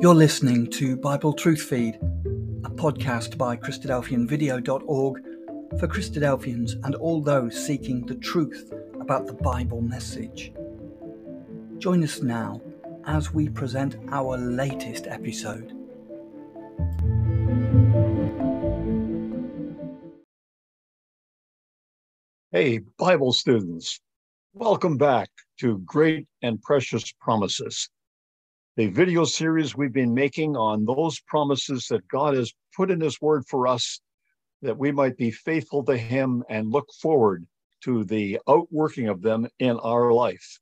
You're listening to Bible Truth Feed, a podcast by Christadelphianvideo.org for Christadelphians and all those seeking the truth about the Bible message. Join us now as we present our latest episode. Hey, Bible students, welcome back to Great and Precious Promises the video series we've been making on those promises that God has put in His Word for us, that we might be faithful to Him and look forward to the outworking of them in our life.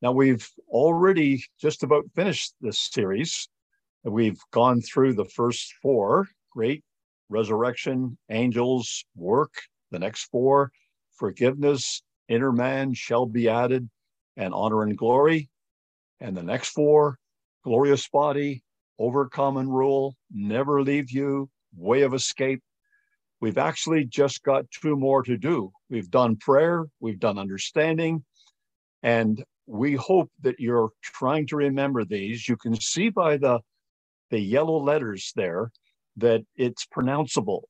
Now, we've already just about finished this series. We've gone through the first four great resurrection, angels, work, the next four forgiveness, inner man shall be added, and honor and glory. And the next four glorious body, overcome and rule, never leave you, way of escape. We've actually just got two more to do. We've done prayer, we've done understanding, and we hope that you're trying to remember these. You can see by the, the yellow letters there that it's pronounceable.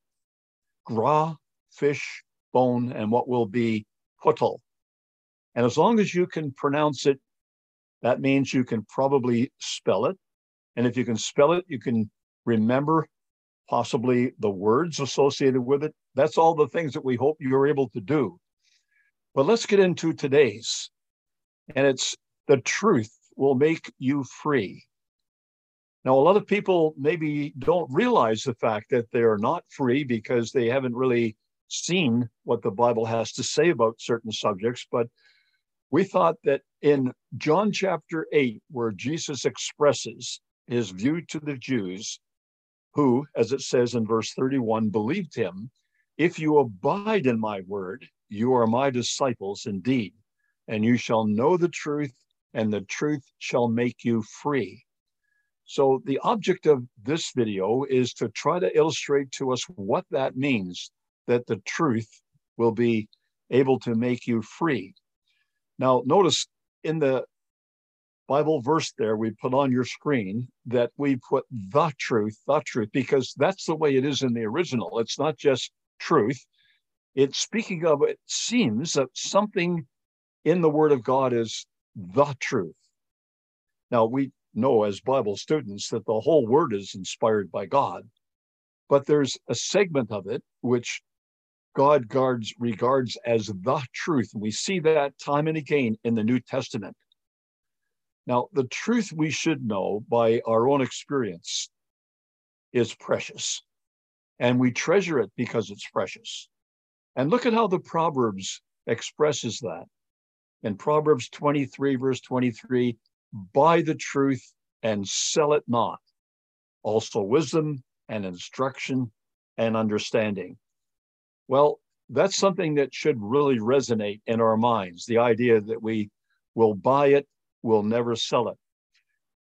Gra, fish, bone, and what will be putal. And as long as you can pronounce it that means you can probably spell it. And if you can spell it, you can remember possibly the words associated with it. That's all the things that we hope you're able to do. But let's get into today's. And it's the truth will make you free. Now, a lot of people maybe don't realize the fact that they are not free because they haven't really seen what the Bible has to say about certain subjects. But we thought that in John chapter 8, where Jesus expresses his view to the Jews, who, as it says in verse 31, believed him, if you abide in my word, you are my disciples indeed, and you shall know the truth, and the truth shall make you free. So, the object of this video is to try to illustrate to us what that means that the truth will be able to make you free. Now, notice in the Bible verse there we put on your screen that we put the truth, the truth, because that's the way it is in the original. It's not just truth. It's speaking of, it seems that something in the Word of God is the truth. Now, we know as Bible students that the whole Word is inspired by God, but there's a segment of it which God guards, regards as the truth. We see that time and again in the New Testament. Now, the truth we should know by our own experience is precious, and we treasure it because it's precious. And look at how the Proverbs expresses that. In Proverbs 23, verse 23, buy the truth and sell it not. Also, wisdom and instruction and understanding. Well, that's something that should really resonate in our minds the idea that we will buy it, we'll never sell it.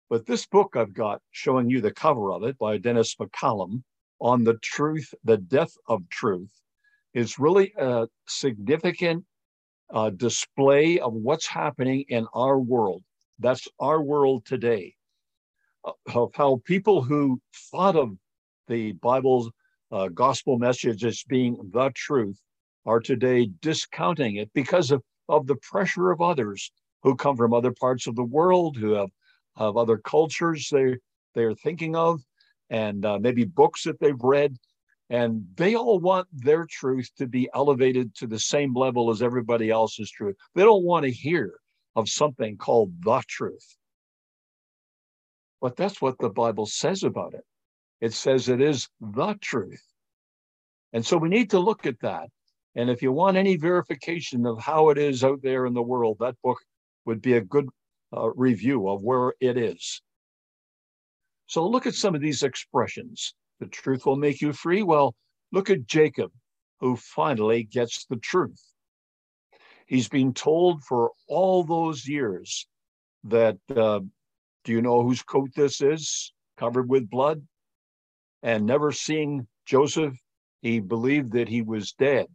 But this book I've got showing you the cover of it by Dennis McCallum on the truth, the death of truth, is really a significant uh, display of what's happening in our world. That's our world today. Of how people who thought of the Bible's uh, gospel message as being the truth are today discounting it because of, of the pressure of others who come from other parts of the world, who have, have other cultures they, they're thinking of, and uh, maybe books that they've read. And they all want their truth to be elevated to the same level as everybody else's truth. They don't want to hear of something called the truth. But that's what the Bible says about it. It says it is the truth. And so we need to look at that. And if you want any verification of how it is out there in the world, that book would be a good uh, review of where it is. So look at some of these expressions. The truth will make you free. Well, look at Jacob, who finally gets the truth. He's been told for all those years that, uh, do you know whose coat this is? Covered with blood? And never seeing Joseph, he believed that he was dead.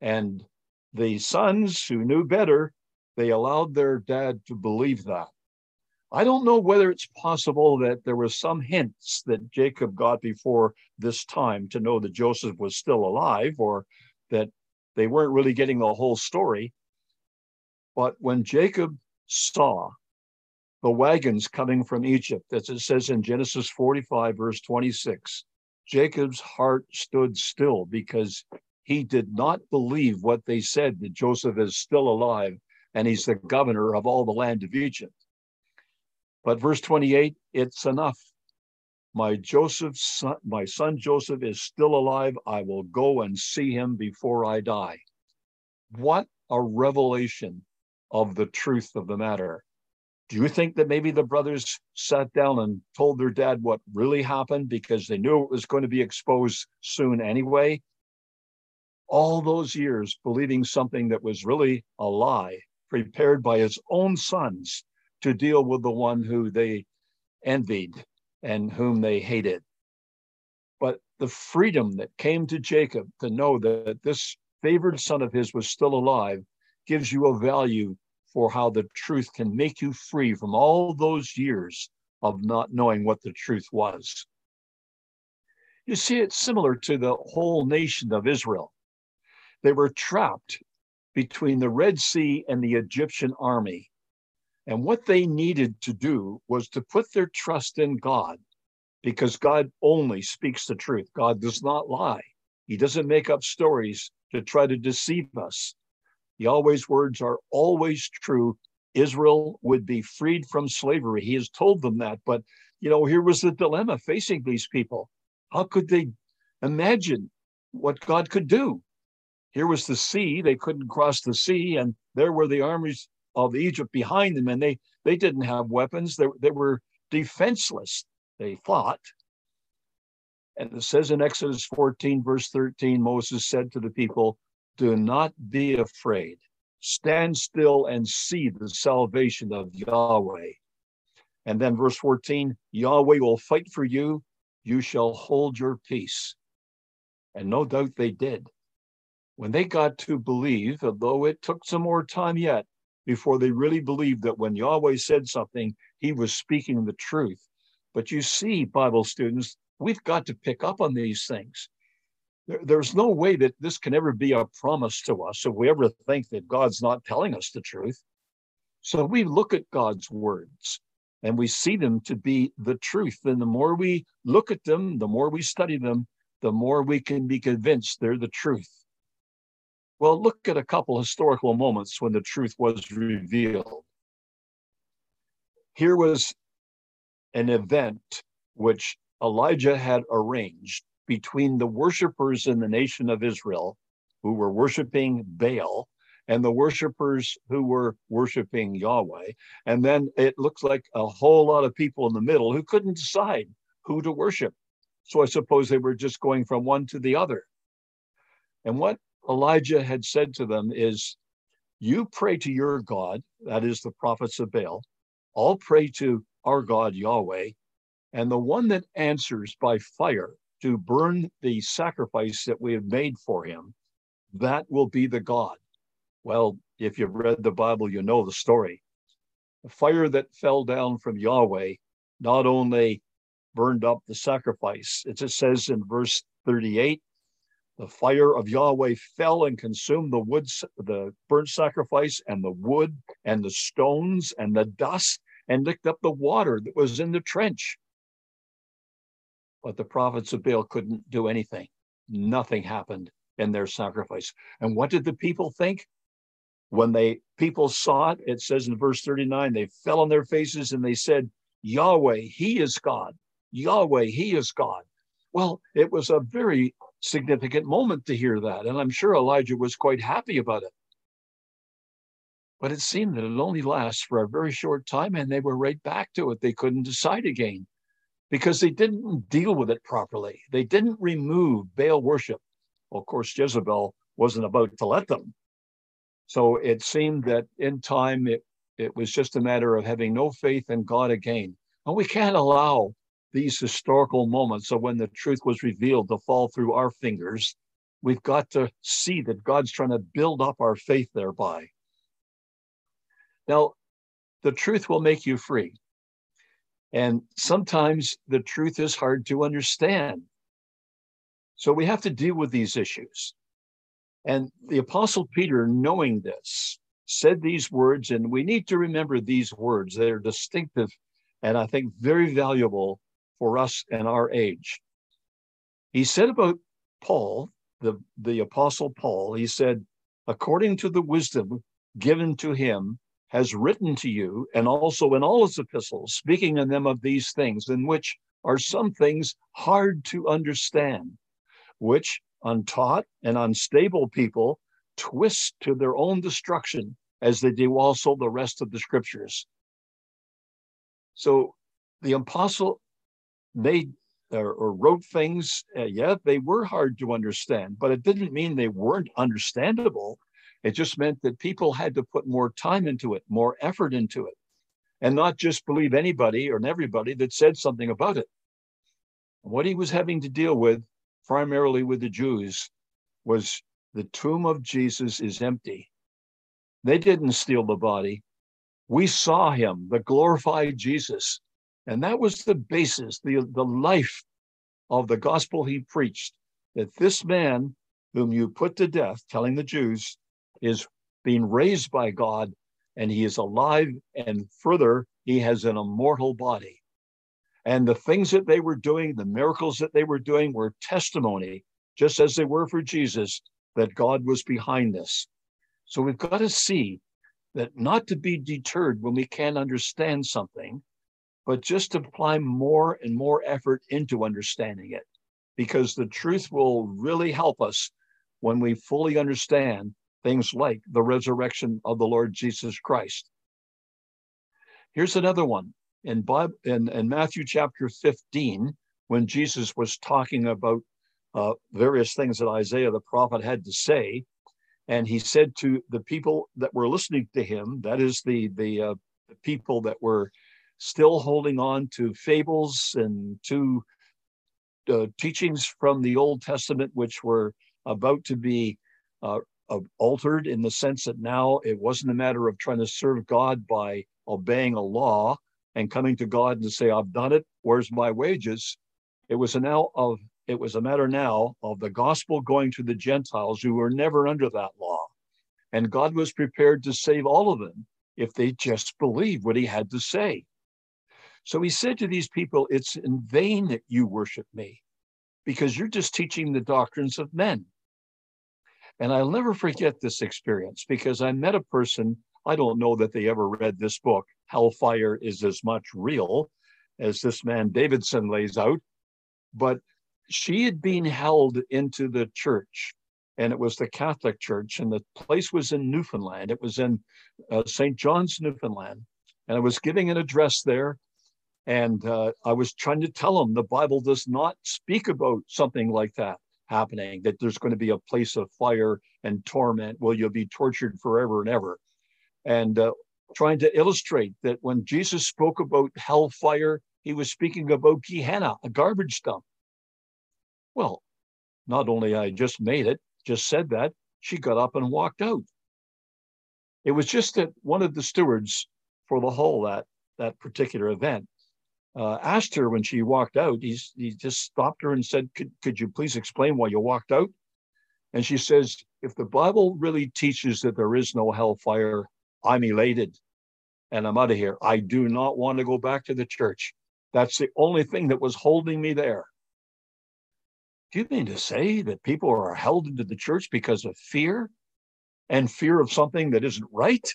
And the sons who knew better, they allowed their dad to believe that. I don't know whether it's possible that there was some hints that Jacob got before this time to know that Joseph was still alive or that they weren't really getting the whole story. But when Jacob saw the wagons coming from Egypt, as it says in Genesis 45, verse 26, Jacob's heart stood still because he did not believe what they said that Joseph is still alive and he's the governor of all the land of Egypt. But verse 28, it's enough. My Joseph, son, my son Joseph is still alive. I will go and see him before I die. What a revelation of the truth of the matter. Do you think that maybe the brothers sat down and told their dad what really happened because they knew it was going to be exposed soon anyway? All those years believing something that was really a lie, prepared by his own sons to deal with the one who they envied and whom they hated. But the freedom that came to Jacob to know that this favored son of his was still alive gives you a value for how the truth can make you free from all those years of not knowing what the truth was. You see, it's similar to the whole nation of Israel. They were trapped between the Red Sea and the Egyptian army. And what they needed to do was to put their trust in God because God only speaks the truth. God does not lie. He doesn't make up stories to try to deceive us. Yahweh's words are always true. Israel would be freed from slavery. He has told them that. But, you know, here was the dilemma facing these people. How could they imagine what God could do? Here was the sea. They couldn't cross the sea. And there were the armies of Egypt behind them, and they they didn't have weapons. They, they were defenseless. They fought. And it says in Exodus 14, verse 13, Moses said to the people, Do not be afraid. Stand still and see the salvation of Yahweh. And then verse 14, Yahweh will fight for you. You shall hold your peace. And no doubt they did. When they got to believe, although it took some more time yet, before they really believed that when Yahweh said something, he was speaking the truth. But you see, Bible students, we've got to pick up on these things. There, there's no way that this can ever be a promise to us if we ever think that God's not telling us the truth. So we look at God's words and we see them to be the truth. And the more we look at them, the more we study them, the more we can be convinced they're the truth. Well, look at a couple historical moments when the truth was revealed. Here was an event which Elijah had arranged between the worshipers in the nation of Israel who were worshiping Baal and the worshipers who were worshiping Yahweh. And then it looks like a whole lot of people in the middle who couldn't decide who to worship. So I suppose they were just going from one to the other. And what Elijah had said to them is, You pray to your God, that is the prophets of Baal. I'll pray to our God, Yahweh. And the one that answers by fire to burn the sacrifice that we have made for him, that will be the God. Well, if you've read the Bible, you know the story. The fire that fell down from Yahweh not only burned up the sacrifice, as it says in verse 38, the fire of Yahweh fell and consumed the wood, the burnt sacrifice, and the wood, and the stones, and the dust, and licked up the water that was in the trench. But the prophets of Baal couldn't do anything. Nothing happened in their sacrifice. And what did the people think? When they people saw it, it says in verse 39, they fell on their faces and they said, Yahweh, He is God. Yahweh, He is God. Well, it was a very significant moment to hear that. And I'm sure Elijah was quite happy about it. But it seemed that it only lasts for a very short time and they were right back to it. They couldn't decide again because they didn't deal with it properly. They didn't remove Baal worship. Well, of course, Jezebel wasn't about to let them. So it seemed that in time it, it was just a matter of having no faith in God again. And we can't allow these historical moments of when the truth was revealed to fall through our fingers, we've got to see that God's trying to build up our faith thereby. Now, the truth will make you free. And sometimes the truth is hard to understand. So we have to deal with these issues. And the Apostle Peter, knowing this, said these words, and we need to remember these words. They're distinctive and I think very valuable for us in our age. He said about Paul, the, the Apostle Paul, he said, according to the wisdom given to him, has written to you, and also in all his epistles, speaking in them of these things, in which are some things hard to understand, which untaught and unstable people twist to their own destruction, as they do also the rest of the scriptures. So the apostle made or, or wrote things, uh, yeah, they were hard to understand, but it didn't mean they weren't understandable. It just meant that people had to put more time into it, more effort into it, and not just believe anybody or everybody that said something about it. What he was having to deal with, primarily with the Jews, was the tomb of Jesus is empty. They didn't steal the body. We saw him, the glorified Jesus. And that was the basis, the, the life of the gospel he preached that this man, whom you put to death, telling the Jews, is being raised by God and he is alive. And further, he has an immortal body. And the things that they were doing, the miracles that they were doing, were testimony, just as they were for Jesus, that God was behind this. So we've got to see that not to be deterred when we can't understand something, but just to apply more and more effort into understanding it, because the truth will really help us when we fully understand things like the resurrection of the Lord Jesus Christ. Here's another one in, Bible, in, in Matthew chapter 15, when Jesus was talking about uh, various things that Isaiah the prophet had to say. And he said to the people that were listening to him, that is the, the, uh, people that were still holding on to fables and to uh, teachings from the Old Testament, which were about to be uh, altered in the sense that now it wasn't a matter of trying to serve God by obeying a law and coming to God and say, I've done it, where's my wages? It was a now of it was a matter now of the gospel going to the Gentiles who were never under that law. And God was prepared to save all of them if they just believed what he had to say. So he said to these people, It's in vain that you worship me, because you're just teaching the doctrines of men. And I'll never forget this experience because I met a person, I don't know that they ever read this book, Hellfire is as much real as this man Davidson lays out. But she had been held into the church, and it was the Catholic Church, and the place was in Newfoundland. It was in uh, St. John's, Newfoundland. And I was giving an address there, and uh, I was trying to tell them the Bible does not speak about something like that happening, that there's going to be a place of fire and torment. Will you'll be tortured forever and ever? And uh, trying to illustrate that when Jesus spoke about hellfire, he was speaking about Gehenna, a garbage dump. Well, not only I just made it, just said that, she got up and walked out. It was just that one of the stewards for the whole that that particular event uh, asked her when she walked out, he's, he just stopped her and said, could, could you please explain why you walked out? And she says, if the Bible really teaches that there is no hellfire, I'm elated and I'm out of here. I do not want to go back to the church. That's the only thing that was holding me there. Do you mean to say that people are held into the church because of fear and fear of something that isn't right?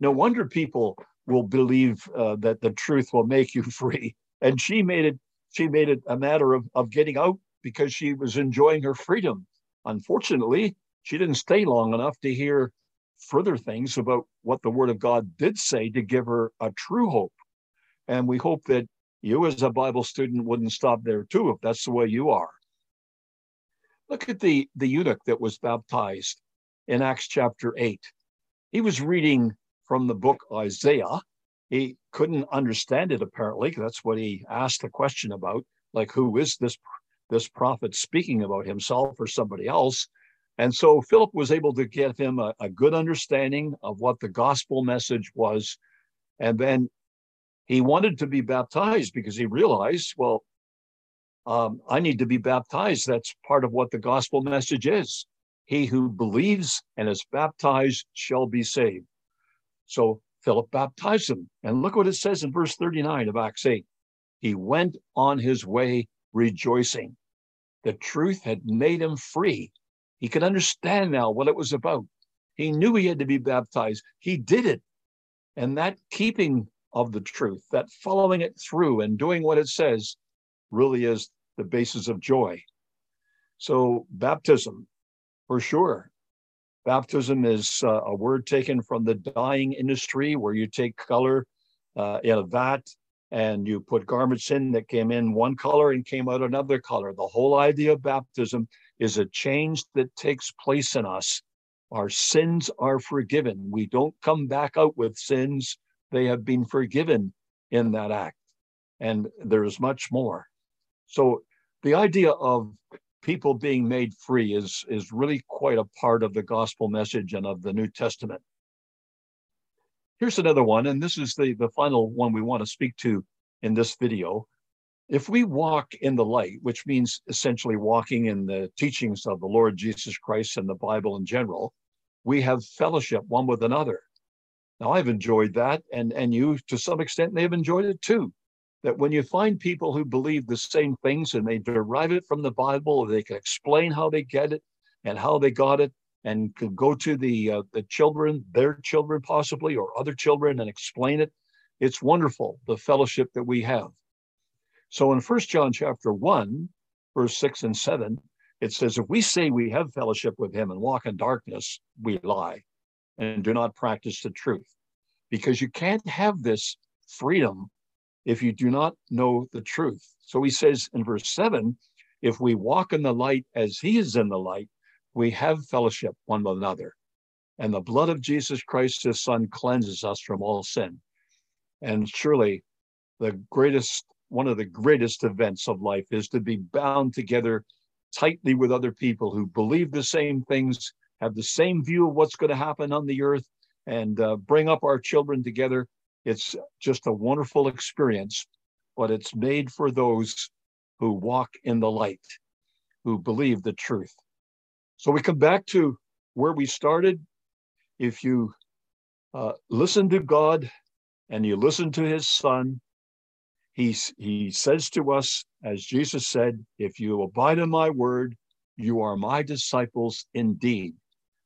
No wonder people will believe uh, that the truth will make you free. And she made it. She made it a matter of of getting out because she was enjoying her freedom. Unfortunately, she didn't stay long enough to hear further things about what the Word of God did say to give her a true hope. And we hope that you, as a Bible student, wouldn't stop there too, if that's the way you are. Look at the, the eunuch that was baptized in Acts chapter 8. He was reading from the book Isaiah. He couldn't understand it apparently. That's what he asked the question about, like who is this this prophet speaking about himself or somebody else? And so Philip was able to give him a, a good understanding of what the gospel message was. And then He wanted to be baptized because he realized, well, um, I need to be baptized. That's part of what the gospel message is. He who believes and is baptized shall be saved. So Philip baptized him. And look what it says in verse 39 of Acts 8. He went on his way rejoicing. The truth had made him free. He could understand now what it was about. He knew he had to be baptized. He did it. And that keeping of the truth, that following it through and doing what it says, really is the basis of joy. So, baptism, for sure. Baptism is uh, a word taken from the dyeing industry where you take color uh, in a vat and you put garments in that came in one color and came out another color. The whole idea of baptism is a change that takes place in us. Our sins are forgiven. We don't come back out with sins, they have been forgiven in that act. And there's much more. So the idea of people being made free is, is really quite a part of the gospel message and of the New Testament. Here's another one, and this is the, the final one we want to speak to in this video. If we walk in the light, which means essentially walking in the teachings of the Lord Jesus Christ and the Bible in general, we have fellowship one with another. Now, I've enjoyed that, and, and you, to some extent, may have enjoyed it too that when you find people who believe the same things and they derive it from the Bible, they can explain how they get it and how they got it, and can go to the uh, the children, their children possibly, or other children, and explain it. It's wonderful the fellowship that we have. So in First John chapter one, verse six and seven, it says, "If we say we have fellowship with Him and walk in darkness, we lie, and do not practice the truth, because you can't have this freedom if you do not know the truth. So he says in verse 7 if we walk in the light as he is in the light, we have fellowship one with another. And the blood of Jesus Christ, his son, cleanses us from all sin. And surely the greatest, one of the greatest events of life is to be bound together tightly with other people who believe the same things, have the same view of what's going to happen on the earth, and uh, bring up our children together it's just a wonderful experience, but it's made for those who walk in the light, who believe the truth. So we come back to where we started. If you uh, listen to God and you listen to his son, he's, he says to us, as Jesus said, if you abide in my word, you are my disciples indeed,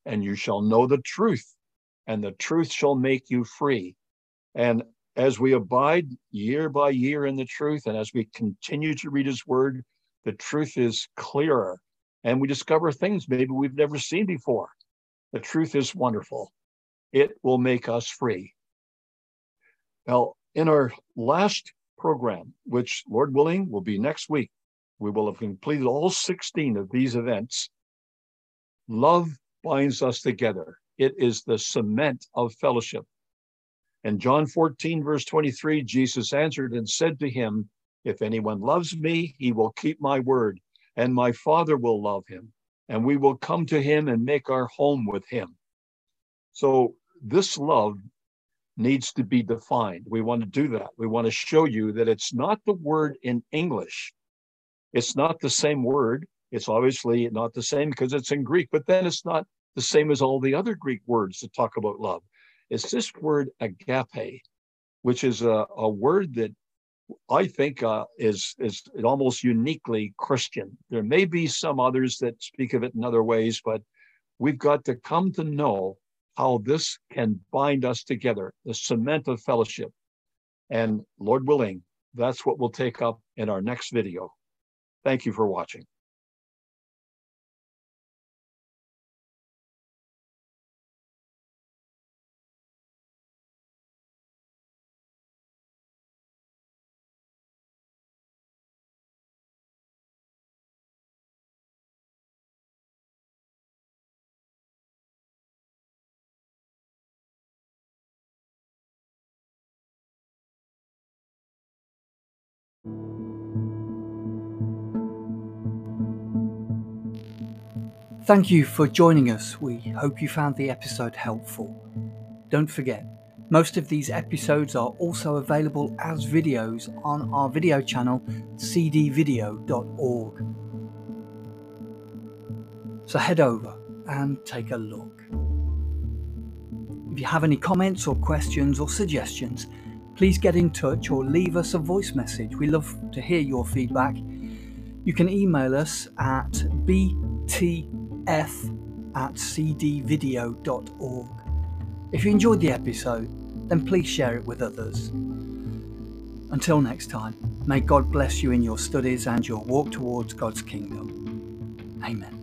and you shall know the truth, and the truth shall make you free. And as we abide year by year in the truth, and as we continue to read his word, the truth is clearer. And we discover things maybe we've never seen before. The truth is wonderful. It will make us free. Now, in our last program, which Lord willing will be next week, we will have completed all 16 of these events. Love binds us together. It is the cement of fellowship. And John 14, verse 23, Jesus answered and said to him, If anyone loves me, he will keep my word, and my Father will love him, and we will come to him and make our home with him. So this love needs to be defined. We want to do that. We want to show you that it's not the word in English. It's not the same word. It's obviously not the same because it's in Greek, but then it's not the same as all the other Greek words that talk about love is this word agape, which is a, a word that I think uh, is is almost uniquely Christian. There may be some others that speak of it in other ways, but we've got to come to know how this can bind us together, the cement of fellowship. And Lord willing, that's what we'll take up in our next video. Thank you for watching. Thank you for joining us. We hope you found the episode helpful. Don't forget, Most of these episodes are also available as videos on our video channel cdvideo.org. So head over and take a look. If you have any comments or questions or suggestions, please get in touch or leave us a voice message. We love to hear your feedback. You can email us at btf at cdvideo.org. If you enjoyed the episode, then please share it with others. Until next time, may God bless you in your studies and your walk towards God's kingdom. Amen.